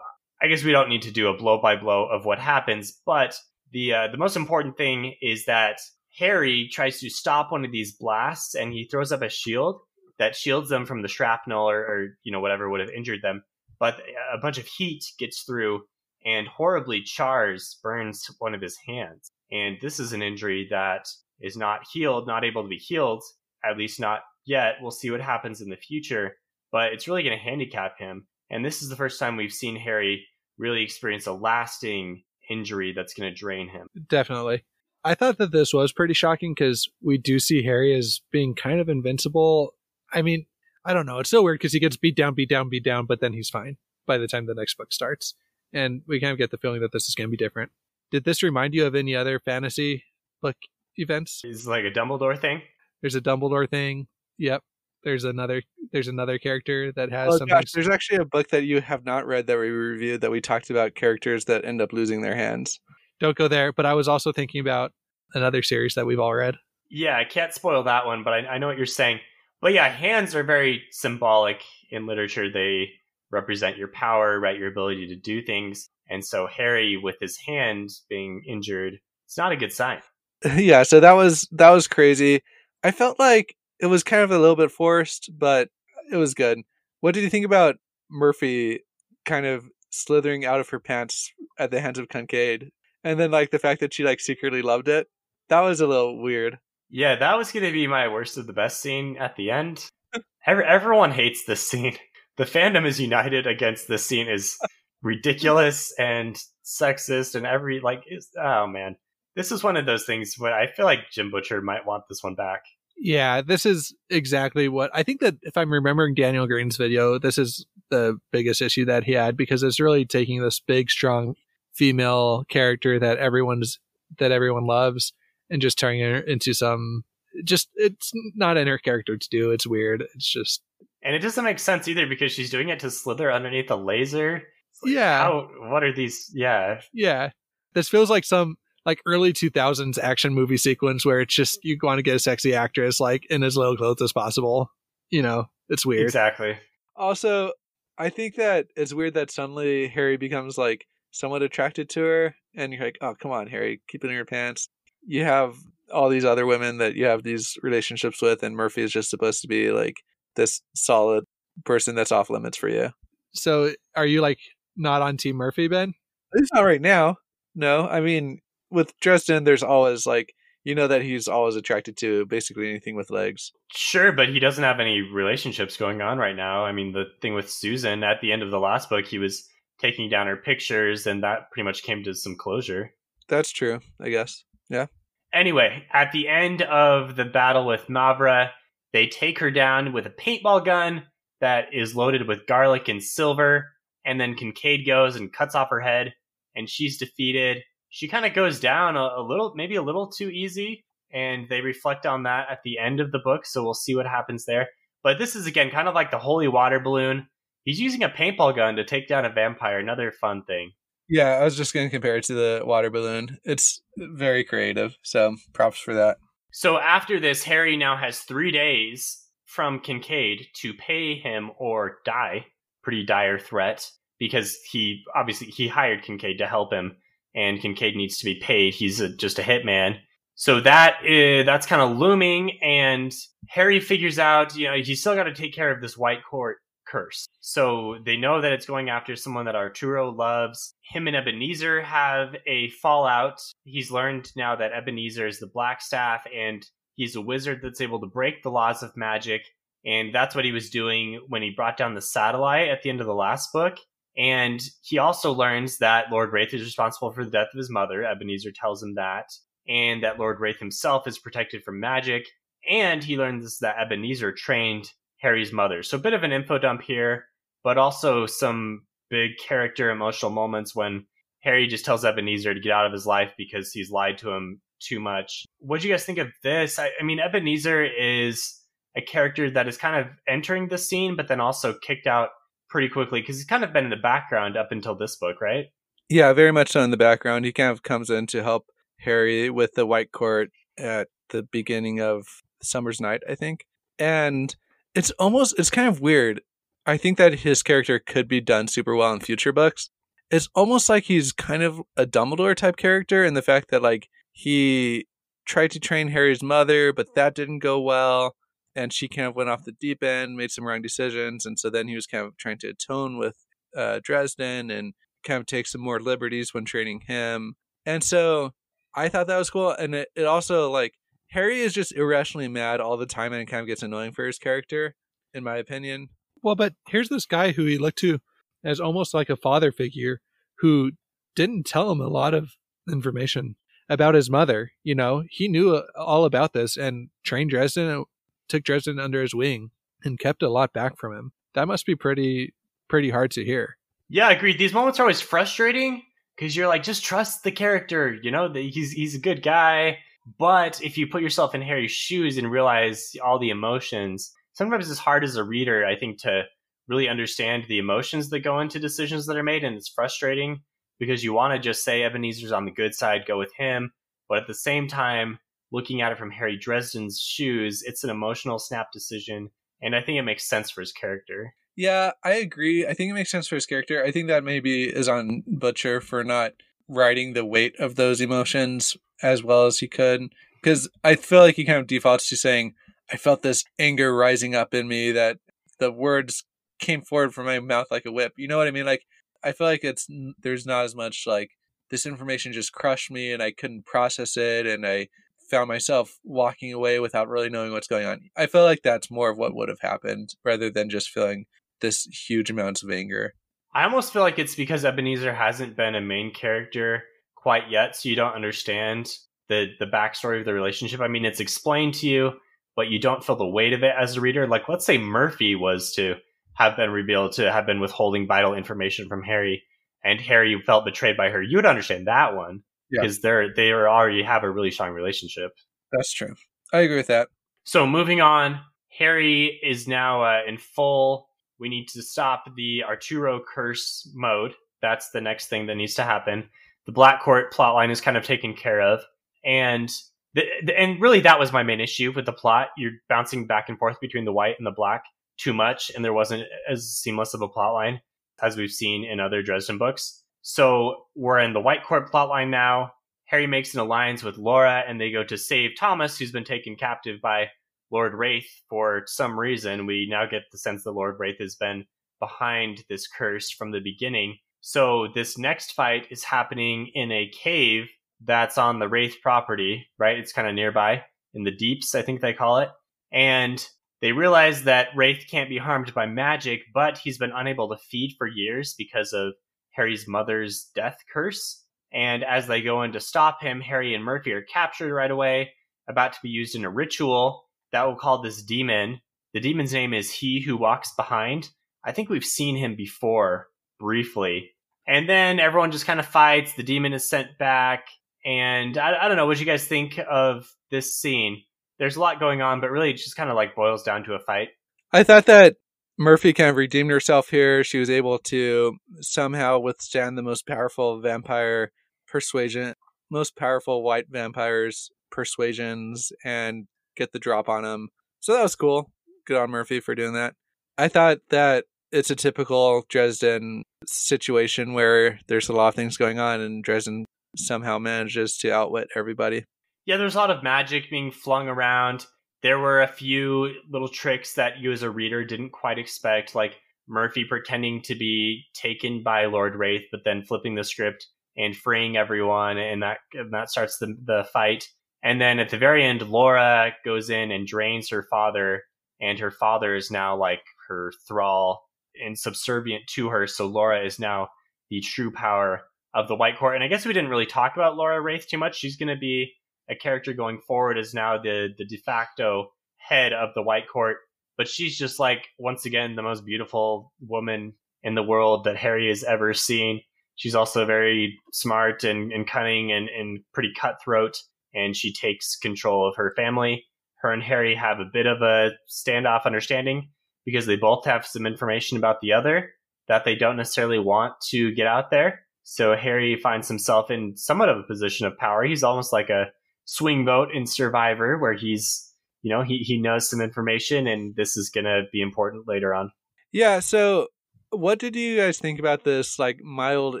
I guess we don't need to do a blow by blow of what happens, but the uh, the most important thing is that Harry tries to stop one of these blasts and he throws up a shield that shields them from the shrapnel or, or you know whatever would have injured them. But a bunch of heat gets through and horribly chars burns one of his hands. And this is an injury that is not healed, not able to be healed, at least not yet. We'll see what happens in the future, but it's really going to handicap him. And this is the first time we've seen Harry really experience a lasting injury that's going to drain him. Definitely. I thought that this was pretty shocking because we do see Harry as being kind of invincible. I mean, I don't know. It's so weird because he gets beat down, beat down, beat down, but then he's fine by the time the next book starts and we kind of get the feeling that this is going to be different. Did this remind you of any other fantasy book events? Is like a Dumbledore thing? There's a Dumbledore thing. Yep. There's another. There's another character that has oh, something. Gosh, there's actually a book that you have not read that we reviewed that we talked about characters that end up losing their hands. Don't go there. But I was also thinking about another series that we've all read. Yeah, I can't spoil that one, but I, I know what you're saying. But yeah, hands are very symbolic in literature. They represent your power, right? Your ability to do things. And so Harry, with his hand being injured, it's not a good sign. yeah, so that was that was crazy. I felt like it was kind of a little bit forced, but it was good. What did you think about Murphy kind of slithering out of her pants at the hands of Kincaid? And then like the fact that she like secretly loved it. That was a little weird. Yeah, that was gonna be my worst of the best scene at the end. Every, everyone hates this scene the fandom is united against this scene is ridiculous and sexist and every like is oh man. This is one of those things where i feel like jim butcher might want this one back. Yeah this is exactly what i think that if i'm remembering Daniel Greene's video this is the biggest issue that he had because it's really taking this big strong female character that everyone's that everyone loves and just turning her into some just it's not in her character to do. It's weird. It's just and it doesn't make sense either because she's doing it to slither underneath a laser. Like, yeah. How, what are these? Yeah. Yeah. This feels like some like early 2000s action movie sequence where it's just you want to get a sexy actress like in as little clothes as possible. You know, it's weird. Exactly. Also, I think that it's weird that suddenly Harry becomes like somewhat attracted to her, and you're like, oh, come on, Harry, keep it in your pants. You have all these other women that you have these relationships with, and Murphy is just supposed to be like this solid person that's off limits for you. So, are you like not on Team Murphy, Ben? At least not right now. No, I mean, with Dresden, there's always like, you know, that he's always attracted to basically anything with legs. Sure, but he doesn't have any relationships going on right now. I mean, the thing with Susan at the end of the last book, he was taking down her pictures, and that pretty much came to some closure. That's true, I guess. Yeah. Anyway, at the end of the battle with Mavra, they take her down with a paintball gun that is loaded with garlic and silver, and then Kincaid goes and cuts off her head, and she's defeated. She kind of goes down a, a little, maybe a little too easy, and they reflect on that at the end of the book, so we'll see what happens there. But this is again kind of like the holy water balloon. He's using a paintball gun to take down a vampire, another fun thing. Yeah, I was just going to compare it to the water balloon. It's very creative, so props for that. So after this, Harry now has three days from Kincaid to pay him or die. Pretty dire threat because he obviously he hired Kincaid to help him, and Kincaid needs to be paid. He's a, just a hitman. So that is, that's kind of looming, and Harry figures out you know he's still got to take care of this White Court curse. So they know that it's going after someone that Arturo loves. Him and Ebenezer have a fallout. He's learned now that Ebenezer is the Black Staff and he's a wizard that's able to break the laws of magic. And that's what he was doing when he brought down the satellite at the end of the last book. And he also learns that Lord Raith is responsible for the death of his mother. Ebenezer tells him that. And that Lord Raith himself is protected from magic. And he learns that Ebenezer trained Harry's mother. So a bit of an info dump here, but also some big character emotional moments when Harry just tells Ebenezer to get out of his life because he's lied to him too much. What do you guys think of this? I, I mean, Ebenezer is a character that is kind of entering the scene, but then also kicked out pretty quickly because he's kind of been in the background up until this book, right? Yeah, very much so in the background. He kind of comes in to help Harry with the White Court at the beginning of Summer's Knight, I think. And it's almost it's kind of weird. I think that his character could be done super well in future books. It's almost like he's kind of a Dumbledore type character in the fact that like he tried to train Harry's mother, but that didn't go well, and she kind of went off the deep end, made some wrong decisions, and so then he was kind of trying to atone with uh, Dresden and kind of take some more liberties when training him. And so I thought that was cool, and it, it also like Harry is just irrationally mad all the time and it kind of gets annoying for his character, in my opinion. Well, but here's this guy who he looked to as almost like a father figure who didn't tell him a lot of information about his mother. You know, he knew uh, all about this and trained Dresden, uh, took Dresden under his wing, and kept a lot back from him. That must be pretty, pretty hard to hear. Yeah, agreed. These moments are always frustrating because you're like, just trust the character. You know, he's he's a good guy. But if you put yourself in Harry's shoes and realize all the emotions, sometimes it's hard as a reader, I think, to really understand the emotions that go into decisions that are made. And it's frustrating because you want to just say Ebenezer's on the good side, go with him. But at the same time, looking at it from Harry Dresden's shoes, it's an emotional snap decision. And I think it makes sense for his character. Yeah, I agree. I think it makes sense for his character. I think that maybe is on Butcher for not writing the weight of those emotions as well as he could. Because I feel like he kind of defaults to saying, I felt this anger rising up in me that the words came forward from my mouth like a whip. You know what I mean? Like, I feel like it's, there's not as much like, this information just crushed me and I couldn't process it and I found myself walking away without really knowing what's going on. I feel like that's more of what would have happened rather than just feeling this huge amounts of anger. I almost feel like it's because Ebenezer hasn't been a main character quite yet, so you don't understand the the backstory of the relationship. I mean, it's explained to you, but you don't feel the weight of it as a reader. Like, let's say Murphy was to have been revealed to have been withholding vital information from Harry, and Harry felt betrayed by her. You would understand that one Yeah. because they're they already have a really strong relationship. That's true. I agree with that. So moving on, Harry is now uh, in full. We need to stop the Arturo curse mode. That's the next thing that needs to happen. The Black Court plotline is kind of taken care of, and the, the, and really that was my main issue with the plot. You're bouncing back and forth between the white and the black too much, and there wasn't as seamless of a plotline as we've seen in other Dresden books. So we're in the White Court plotline now. Harry makes an alliance with Laura, and they go to save Thomas, who's been taken captive by Lord Raith for some reason. We now get the sense that Lord Raith has been behind this curse from the beginning. So this next fight is happening in a cave that's on the Raith property, right? It's kind of nearby in the deeps, I think they call it. And they realize that Raith can't be harmed by magic, but he's been unable to feed for years because of Harry's mother's death curse. And as they go in to stop him, Harry and Murphy are captured right away, about to be used in a ritual that will call this demon. The demon's name is He Who Walks Behind. I think we've seen him before briefly. And then everyone just kind of fights. The demon is sent back. And I, I don't know, what you guys think of this scene? There's a lot going on, but really it just kind of like boils down to a fight. I thought that Murphy kind of redeemed herself here. She was able to somehow withstand the most powerful vampire persuasion, most powerful white vampires persuasions, and get the drop on him. So that was cool. Good on Murphy for doing that. I thought that it's a typical Dresden situation where there's a lot of things going on, and Dresden somehow manages to outwit everybody. Yeah, there's a lot of magic being flung around. There were a few little tricks that you as a reader didn't quite expect, like Murphy pretending to be taken by Lord Raith, but then flipping the script and freeing everyone, and that and that starts the the fight. And then at the very end, Laura goes in and drains her father, and her father is now like her thrall and subservient to her. So Laura is now the true power of the White Court. And I guess we didn't really talk about Laura Raith too much. She's going to be a character going forward as now the the de facto head of the White Court. But she's just like once again the most beautiful woman in the world that Harry has ever seen. She's also very smart and, and cunning and, and pretty cutthroat, and she takes control of her family. Her and Harry have a bit of a standoff understanding because they both have some information about the other that they don't necessarily want to get out there. So Harry finds himself in somewhat of a position of power. He's almost like a swing vote in Survivor, where he's, you know, he, he knows some information and this is going to be important later on. Yeah. So, what did you guys think about this, like, mild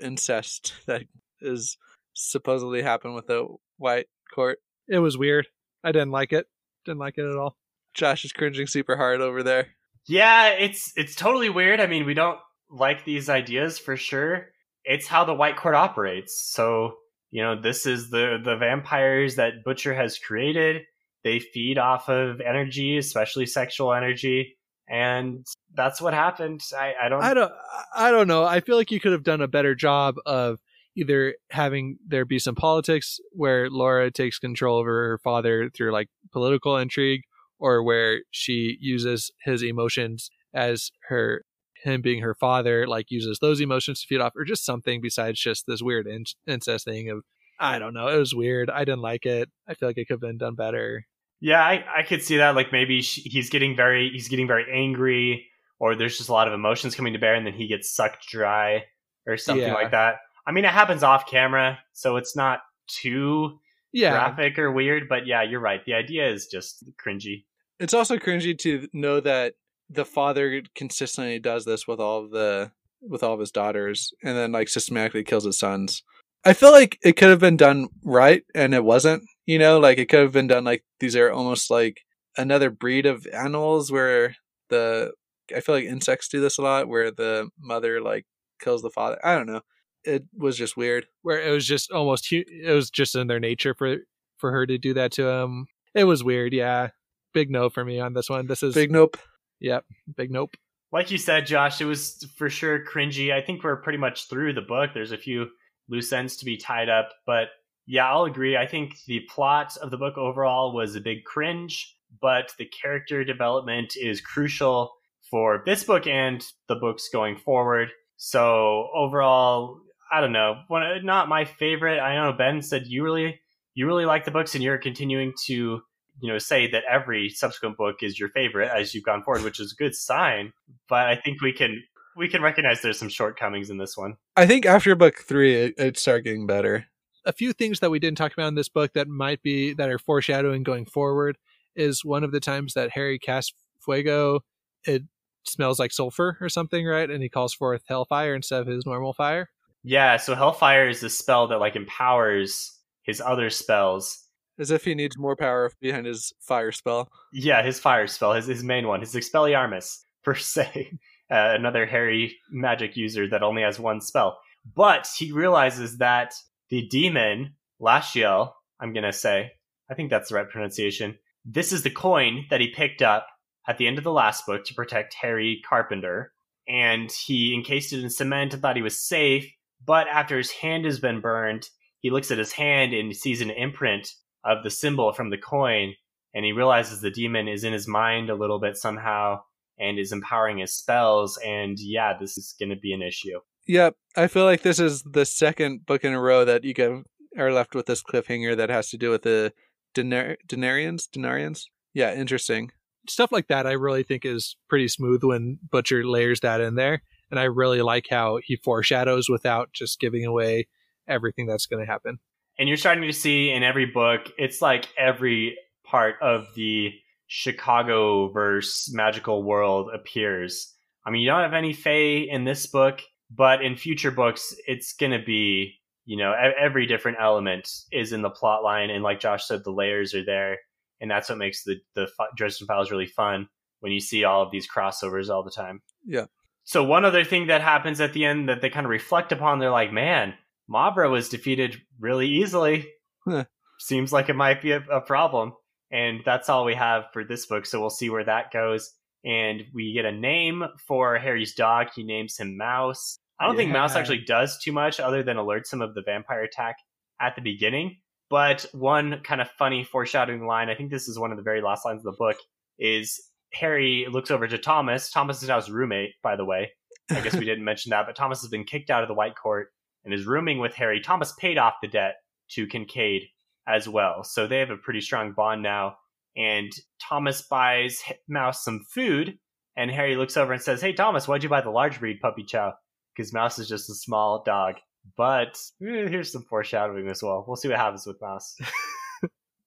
incest that is supposedly happened with the White Court? It was weird. I didn't like it. Didn't like it at all. Josh is cringing super hard over there. Yeah, it's it's totally weird. I mean, we don't like these ideas for sure it's how the White Court operates. So, you know, this is the the vampires that Butcher has created. They feed off of energy, especially sexual energy, and that's what happened. I, I don't I don't I don't know. I feel like you could have done a better job of either having there be some politics where Laura takes control over her father through like political intrigue or where she uses his emotions as her him being her father like uses those emotions to feed off or just something besides just this weird in- incest thing of i don't know it was weird i didn't like it i feel like it could have been done better yeah i, I could see that like maybe she, he's getting very he's getting very angry or there's just a lot of emotions coming to bear and then he gets sucked dry or something yeah. like that i mean it happens off camera so it's not too yeah. graphic or weird but yeah you're right the idea is just cringy it's also cringy to know that the father consistently does this with all of the with all of his daughters and then like systematically kills his sons. I feel like it could have been done right and it wasn't, you know, like it could have been done like these are almost like another breed of animals where the I feel like insects do this a lot where the mother like kills the father. I don't know. It was just weird. Where it was just almost it was just in their nature for for her to do that to him. It was weird, yeah. Big no for me on this one. This is Big nope. Yep. Big nope. Like you said, Josh, it was for sure cringy. I think we're pretty much through the book. There's a few loose ends to be tied up, but yeah, I'll agree. I think the plot of the book overall was a big cringe, but the character development is crucial for this book and the books going forward. So overall, I don't know. One, uh, not my favorite. I know Ben said you really you really like the books and you're continuing to you know say that every subsequent book is your favorite as you've gone forward which is a good sign but i think we can we can recognize there's some shortcomings in this one. I think after book three, it, it started getting better. A few things that we didn't talk about in this book that might be that are foreshadowing going forward is one of the times that Harry casts Fuego. It smells like sulfur or something, right? And he calls forth Hellfire instead of his normal fire. Yeah, so Hellfire is the spell that like empowers his other spells. As if he needs more power behind his fire spell. Yeah, his fire spell, his his main one, his Expelliarmus per se. Uh, another Harry magic user that only has one spell. But he realizes that the demon, Lasciel, I'm gonna say, I think that's the right pronunciation. This is the coin that he picked up at the end of the last book to protect Harry Carpenter. And he encased it in cement and thought he was safe. But after his hand has been burned, he looks at his hand and sees an imprint of the symbol from the coin. And he realizes the demon is in his mind a little bit somehow and is empowering his spells. And yeah, this is going to be an issue. Yep. I feel like this is the second book in a row that you get, are left with this cliffhanger that has to do with the Denar- Denarians? Denarians? Yeah, interesting stuff like that I really think is pretty smooth when Butcher layers that in there. And I really like how he foreshadows without just giving away everything that's going to happen. And you're starting to see in every book, it's like every part of the Chicago verse magical world appears. I mean, you don't have any Fae in this book, but in future books, it's going to be, you know, every different element is in the plot line. And like Josh said, the layers are there and that's what makes the the Dresden Files really fun when you see all of these crossovers all the time. Yeah. So one other thing that happens at the end that they kind of reflect upon, they're like, "Man, Mavra was defeated really easily. Huh. Seems like it might be a, a problem." And that's all we have for this book. So we'll see where that goes. And we get a name for Harry's dog. He names him Mouse. I don't yeah. think Mouse actually does too much other than alerts him of the vampire attack at the beginning. But one kind of funny foreshadowing line, I think this is one of the very last lines of the book, is Harry looks over to Thomas. Thomas is now his roommate, by the way. I guess we didn't mention that, but Thomas has been kicked out of the White Court and is rooming with Harry. Thomas paid off the debt to Kincaid as well. So they have a pretty strong bond now. And Thomas buys Mouse some food, and Harry looks over and says, Hey, Thomas, why'd you buy the large breed puppy chow? Because Mouse is just a small dog. But eh, here's some foreshadowing as well. We'll see what happens with Mouse.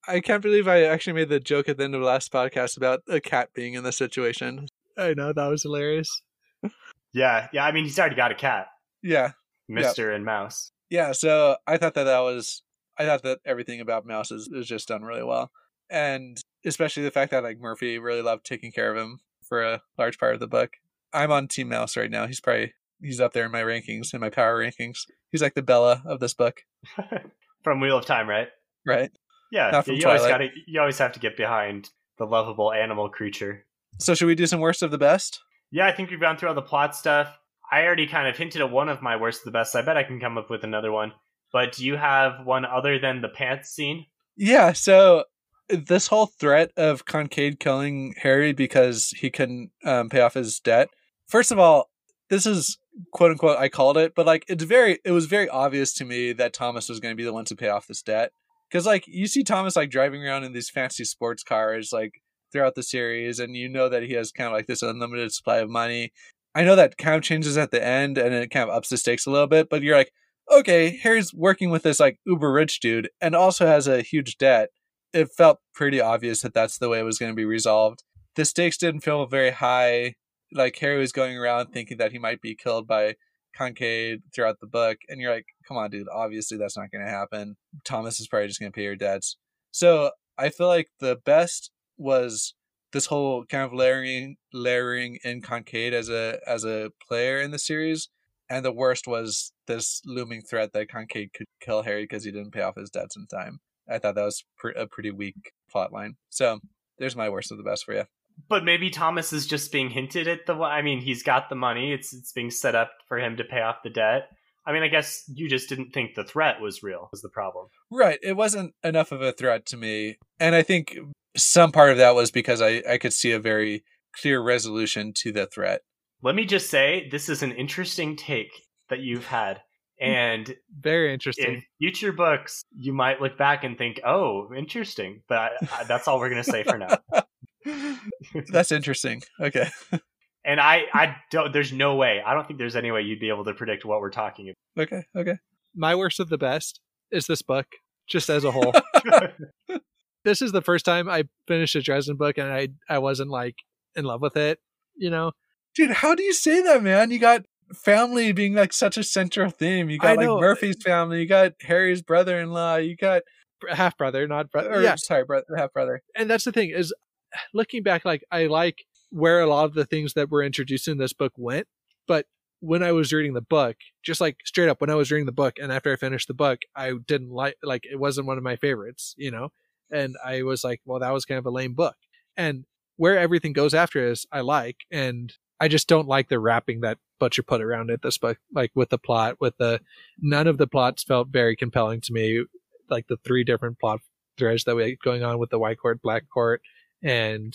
I can't believe I actually made the joke at the end of the last podcast about a cat being in the situation. I know that was hilarious. yeah, yeah. I mean, he's already got a cat. Yeah, Mister yep. and Mouse. Yeah, so I thought that that was. I thought that everything about Mouse is, is just done really well, and especially the fact that like Murphy really loved taking care of him for a large part of the book. I'm on Team Mouse right now. He's probably he's up there in my rankings, in my power rankings. He's like the Bella of this book. from Wheel of Time, right? Right. Yeah, you Twilight. always got to you always have to get behind the lovable animal creature. So should we do some worst of the best? Yeah, I think we've gone through all the plot stuff. I already kind of hinted at one of my worst of the best. I bet I can come up with another one. But do you have one other than the pants scene? Yeah, so this whole threat of Kincaid killing Harry because he couldn't um, pay off his debt. First of all, this is quote unquote I called it, but like it's very it was very obvious to me that Thomas was going to be the one to pay off this debt because like you see Thomas like driving around in these fancy sports cars like throughout the series, and you know that he has kind of like this unlimited supply of money. I know that kind of changes at the end and it kind of ups the stakes a little bit, but you're like, okay, Harry's working with this like uber rich dude and also has a huge debt. It felt pretty obvious that that's the way it was going to be resolved. The stakes didn't feel very high like Harry was going around thinking that he might be killed by Kincaid throughout the book, and you're like, come on, dude, obviously that's not going to happen. Thomas is probably just going to pay your debts. So I feel like the best was this whole kind of layering layering in Kincaid as a as a player in the series, and the worst was this looming threat that Kincaid could kill Harry because he didn't pay off his debts in time. I thought that was a pretty weak plot line. So there's my worst of the best for you but maybe Thomas is just being hinted at the. I mean, he's got the money; it's it's being set up for him to pay off the debt. I mean, I guess you just didn't think the threat was real. Was the problem? Right. It wasn't enough of a threat to me, and I think some part of that was because I I could see a very clear resolution to the threat. Let me just say, this is an interesting take that you've had. And very interesting. In future books, you might look back and think, "Oh, interesting," but that's all we're going to say for now. That's interesting. Okay. And I, I don't. There's no way. I don't think there's any way you'd be able to predict what we're talking about. Okay, okay. My worst of the best is this book, just as a whole. this is the first time I finished a Dresden book and I I wasn't like in love with it. You know, Dude, how do you say that, man? You got family being like such a central theme. You got like. Murphy's family. You got Harry's brother-in-law. You got half brother, not brother. or, Yeah, sorry, brother, half brother. and that's the thing is, looking back, like I like where a lot of the things that were introduced in this book went, but when I was reading the book, just like straight up when I was reading the book, and after I finished the book, I didn't like like it wasn't one of my favorites, you know, and I was like, well, that was kind of a lame book, and where everything goes after is I like, and I just don't like the wrapping that Butcher put around it. This book, like with the plot, with the none of the plots felt very compelling to me. Like the three different plot threads that we had going on with the White Court, Black Court, and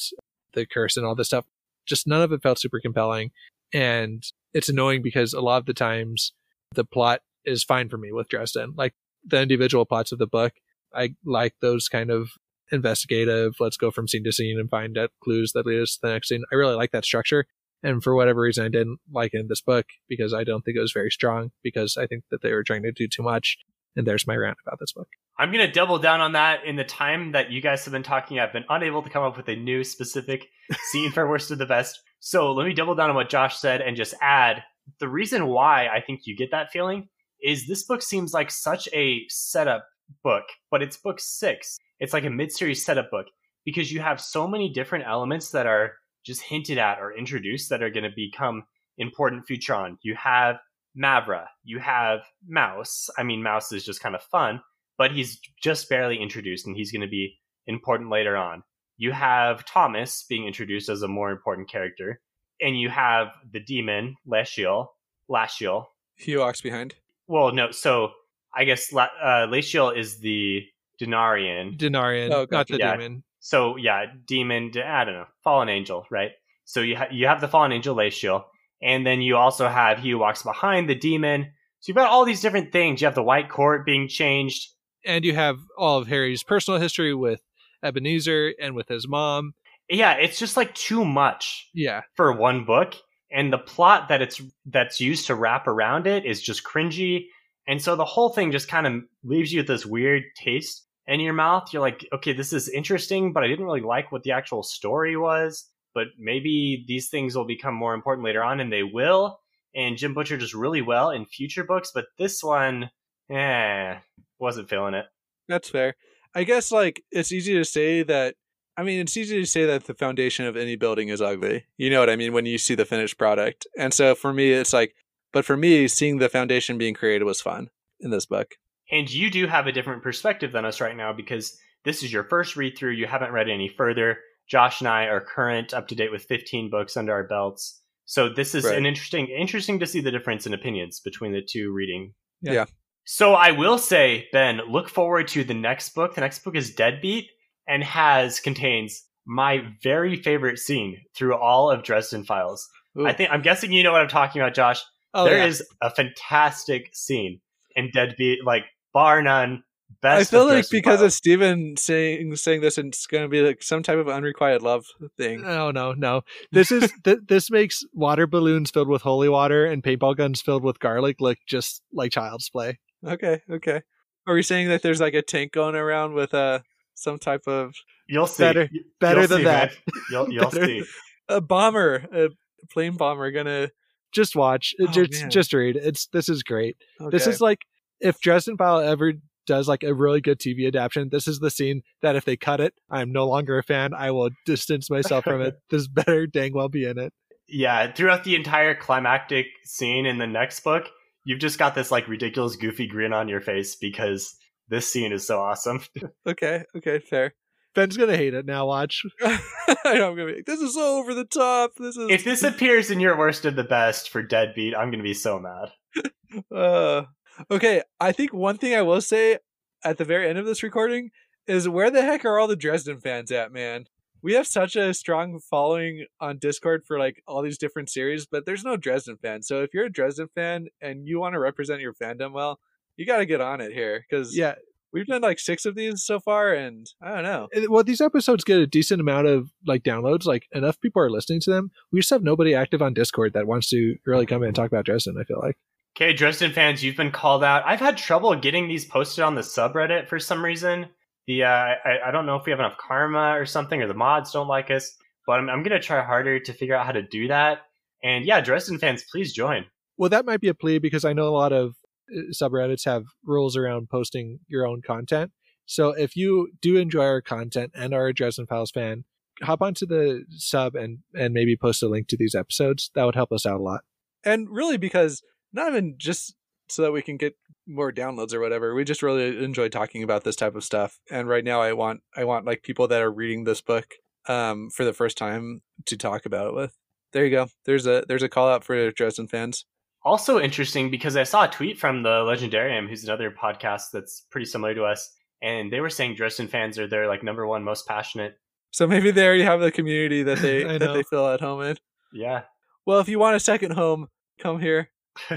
the curse and all this stuff. Just none of it felt super compelling, and it's annoying because a lot of the times the plot is fine for me with Dresden. Like the individual plots of the book, I like those kind of investigative. Let's go from scene to scene and find out clues that lead us to the next scene. I really like that structure. And for whatever reason, I didn't like it in this book because I don't think it was very strong because I think that they were trying to do too much. And there's my rant about this book. I'm going to double down on that. In the time that you guys have been talking, I've been unable to come up with a new specific scene for worst of the best. So let me double down on what Josh said and just add the reason why I think you get that feeling is this book seems like such a setup book, but it's book six. It's like a mid series setup book because you have so many different elements that are just hinted at or introduced that are going to become important future on. You have Mavra, you have Mouse. I mean, Mouse is just kind of fun, but he's just barely introduced and he's going to be important later on. You have Thomas being introduced as a more important character, and you have the demon Lasciel. Lasciel. He walks behind. Well, no, so I guess La- uh, Lasciel is the Denarian. Denarian, Oh, not the Yeah. demon. So yeah, demon. I don't know, fallen angel, right? So you ha- you have the fallen angel Lasciel, and then you also have he who walks behind the demon. So you've got all these different things. You have the White Court being changed. And you have all of Harry's personal history with Ebenezer and with his mom. Yeah, it's just like too much Yeah. for one book, and the plot that it's that's used to wrap around it is just cringy. And so the whole thing just kind of leaves you with this weird taste in your mouth. You're like, okay, this is interesting, but I didn't really like what the actual story was. But maybe these things will become more important later on, and they will. And Jim Butcher does really well in future books, but this one, eh, wasn't feeling it. That's fair. I guess like it's easy to say that. I mean, it's easy to say that the foundation of any building is ugly. You know what I mean when you see the finished product. And so for me, it's like, but for me, seeing the foundation being created was fun in this book. And you do have a different perspective than us right now because this is your first read through. You haven't read any further. Josh and I are current, up to date with 15 books under our belts. So this is Right. an interesting, interesting to see the difference in opinions between the two reading. Yeah. Yeah. So I will say, Ben, look forward to the next book. The next book is Deadbeat and has contains my very favorite scene through all of Dresden Files. Ooh. I think I'm guessing you know what I'm talking about, Josh. Oh, There is yeah. a fantastic scene in Deadbeat, like bar none. Best. I feel like because Files. of Steven saying saying this, it's going to be like some type of unrequited love thing. No, no, no. This is th- this makes water balloons filled with holy water and paintball guns filled with garlic look just like child's play. Okay, okay. Are we saying that there's like a tank going around with uh some type of you'll see better- better you'll than see, that. man. You'll you'll see. a bomber, a plane bomber gonna? Just watch. Oh, just man. just read. It's this is great. Okay. This is like if Dresden File ever does like a really good TV adaptation, this is the scene that if they cut it, I'm no longer a fan. I will distance myself from it. This better dang well be in it. Yeah, throughout the entire climactic scene in the next book, you've just got this like ridiculous, goofy grin on your face because this scene is so awesome. okay. Okay, fair. Ben's gonna hate it now. Watch. I know I'm gonna be. Like, this is so over the top. This is. if this appears in your worst of the best for Deadbeat, I'm gonna be so mad. Uh, okay, I think one thing I will say at the very end of this recording is where the heck are all the Dresden fans at, man? We have such a strong following on Discord for like all these different series, but there's no Dresden fan. So if you're a Dresden fan and you want to represent your fandom well, you got to get on it here because Yeah, we've done like six of these so far, and I don't know. Well, these episodes get a decent amount of like downloads. Like enough people are listening to them. We just have nobody active on Discord that wants to really come in and talk about Dresden. I feel like. Okay, Dresden fans, you've been called out. I've had trouble getting these posted on the subreddit for some reason. The uh, I, I don't know if we have enough karma or something, or the mods don't like us. But I'm, I'm gonna try harder to figure out how to do that. And yeah, Dresden fans, please join. Well, that might be a plea because I know a lot of uh, subreddits have rules around posting your own content. So if you do enjoy our content and are a Dresden Files fan, hop onto the sub and and maybe post a link to these episodes. That would help us out a lot. And really, because not even just so that we can get more downloads or whatever, we just really enjoy talking about this type of stuff. And right now, I want I want like people that are reading this book um for the first time to talk about it with. There you go. There's a there's a call out for Dresden fans. Also interesting because I saw a tweet from the Legendarium, who's another podcast that's pretty similar to us, and they were saying Dresden fans are their like number one most passionate. So maybe they already have the community that they that they feel at home in. Yeah. Well, if you want a second home, come here.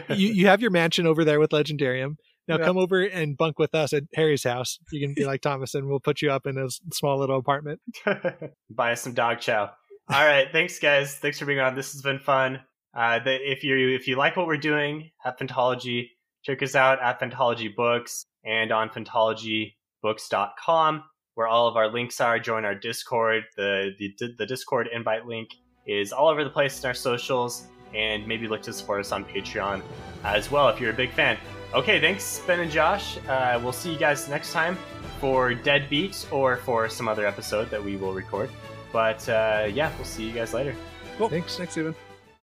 You you have your mansion over there with Legendarium. Now Yeah. come over and bunk with us at Harry's house. You can be like Thomas, and we'll put you up in a small little apartment. Buy us some dog chow. All right, thanks guys. Thanks for being on. This has been fun. Uh, the, if you if you like what we're doing at Phantology, check us out at Phantology Books and on phantologybooks.com, where all of our links are. Join our Discord. The the the Discord invite link is all over the place in our socials, and maybe look to support us on Patreon as well if you're a big fan. Okay, thanks Ben and Josh. Uh, we'll see you guys next time for Deadbeat or for some other episode that we will record. But uh, yeah, we'll see you guys later. Cool. Thanks. Thanks, Steven.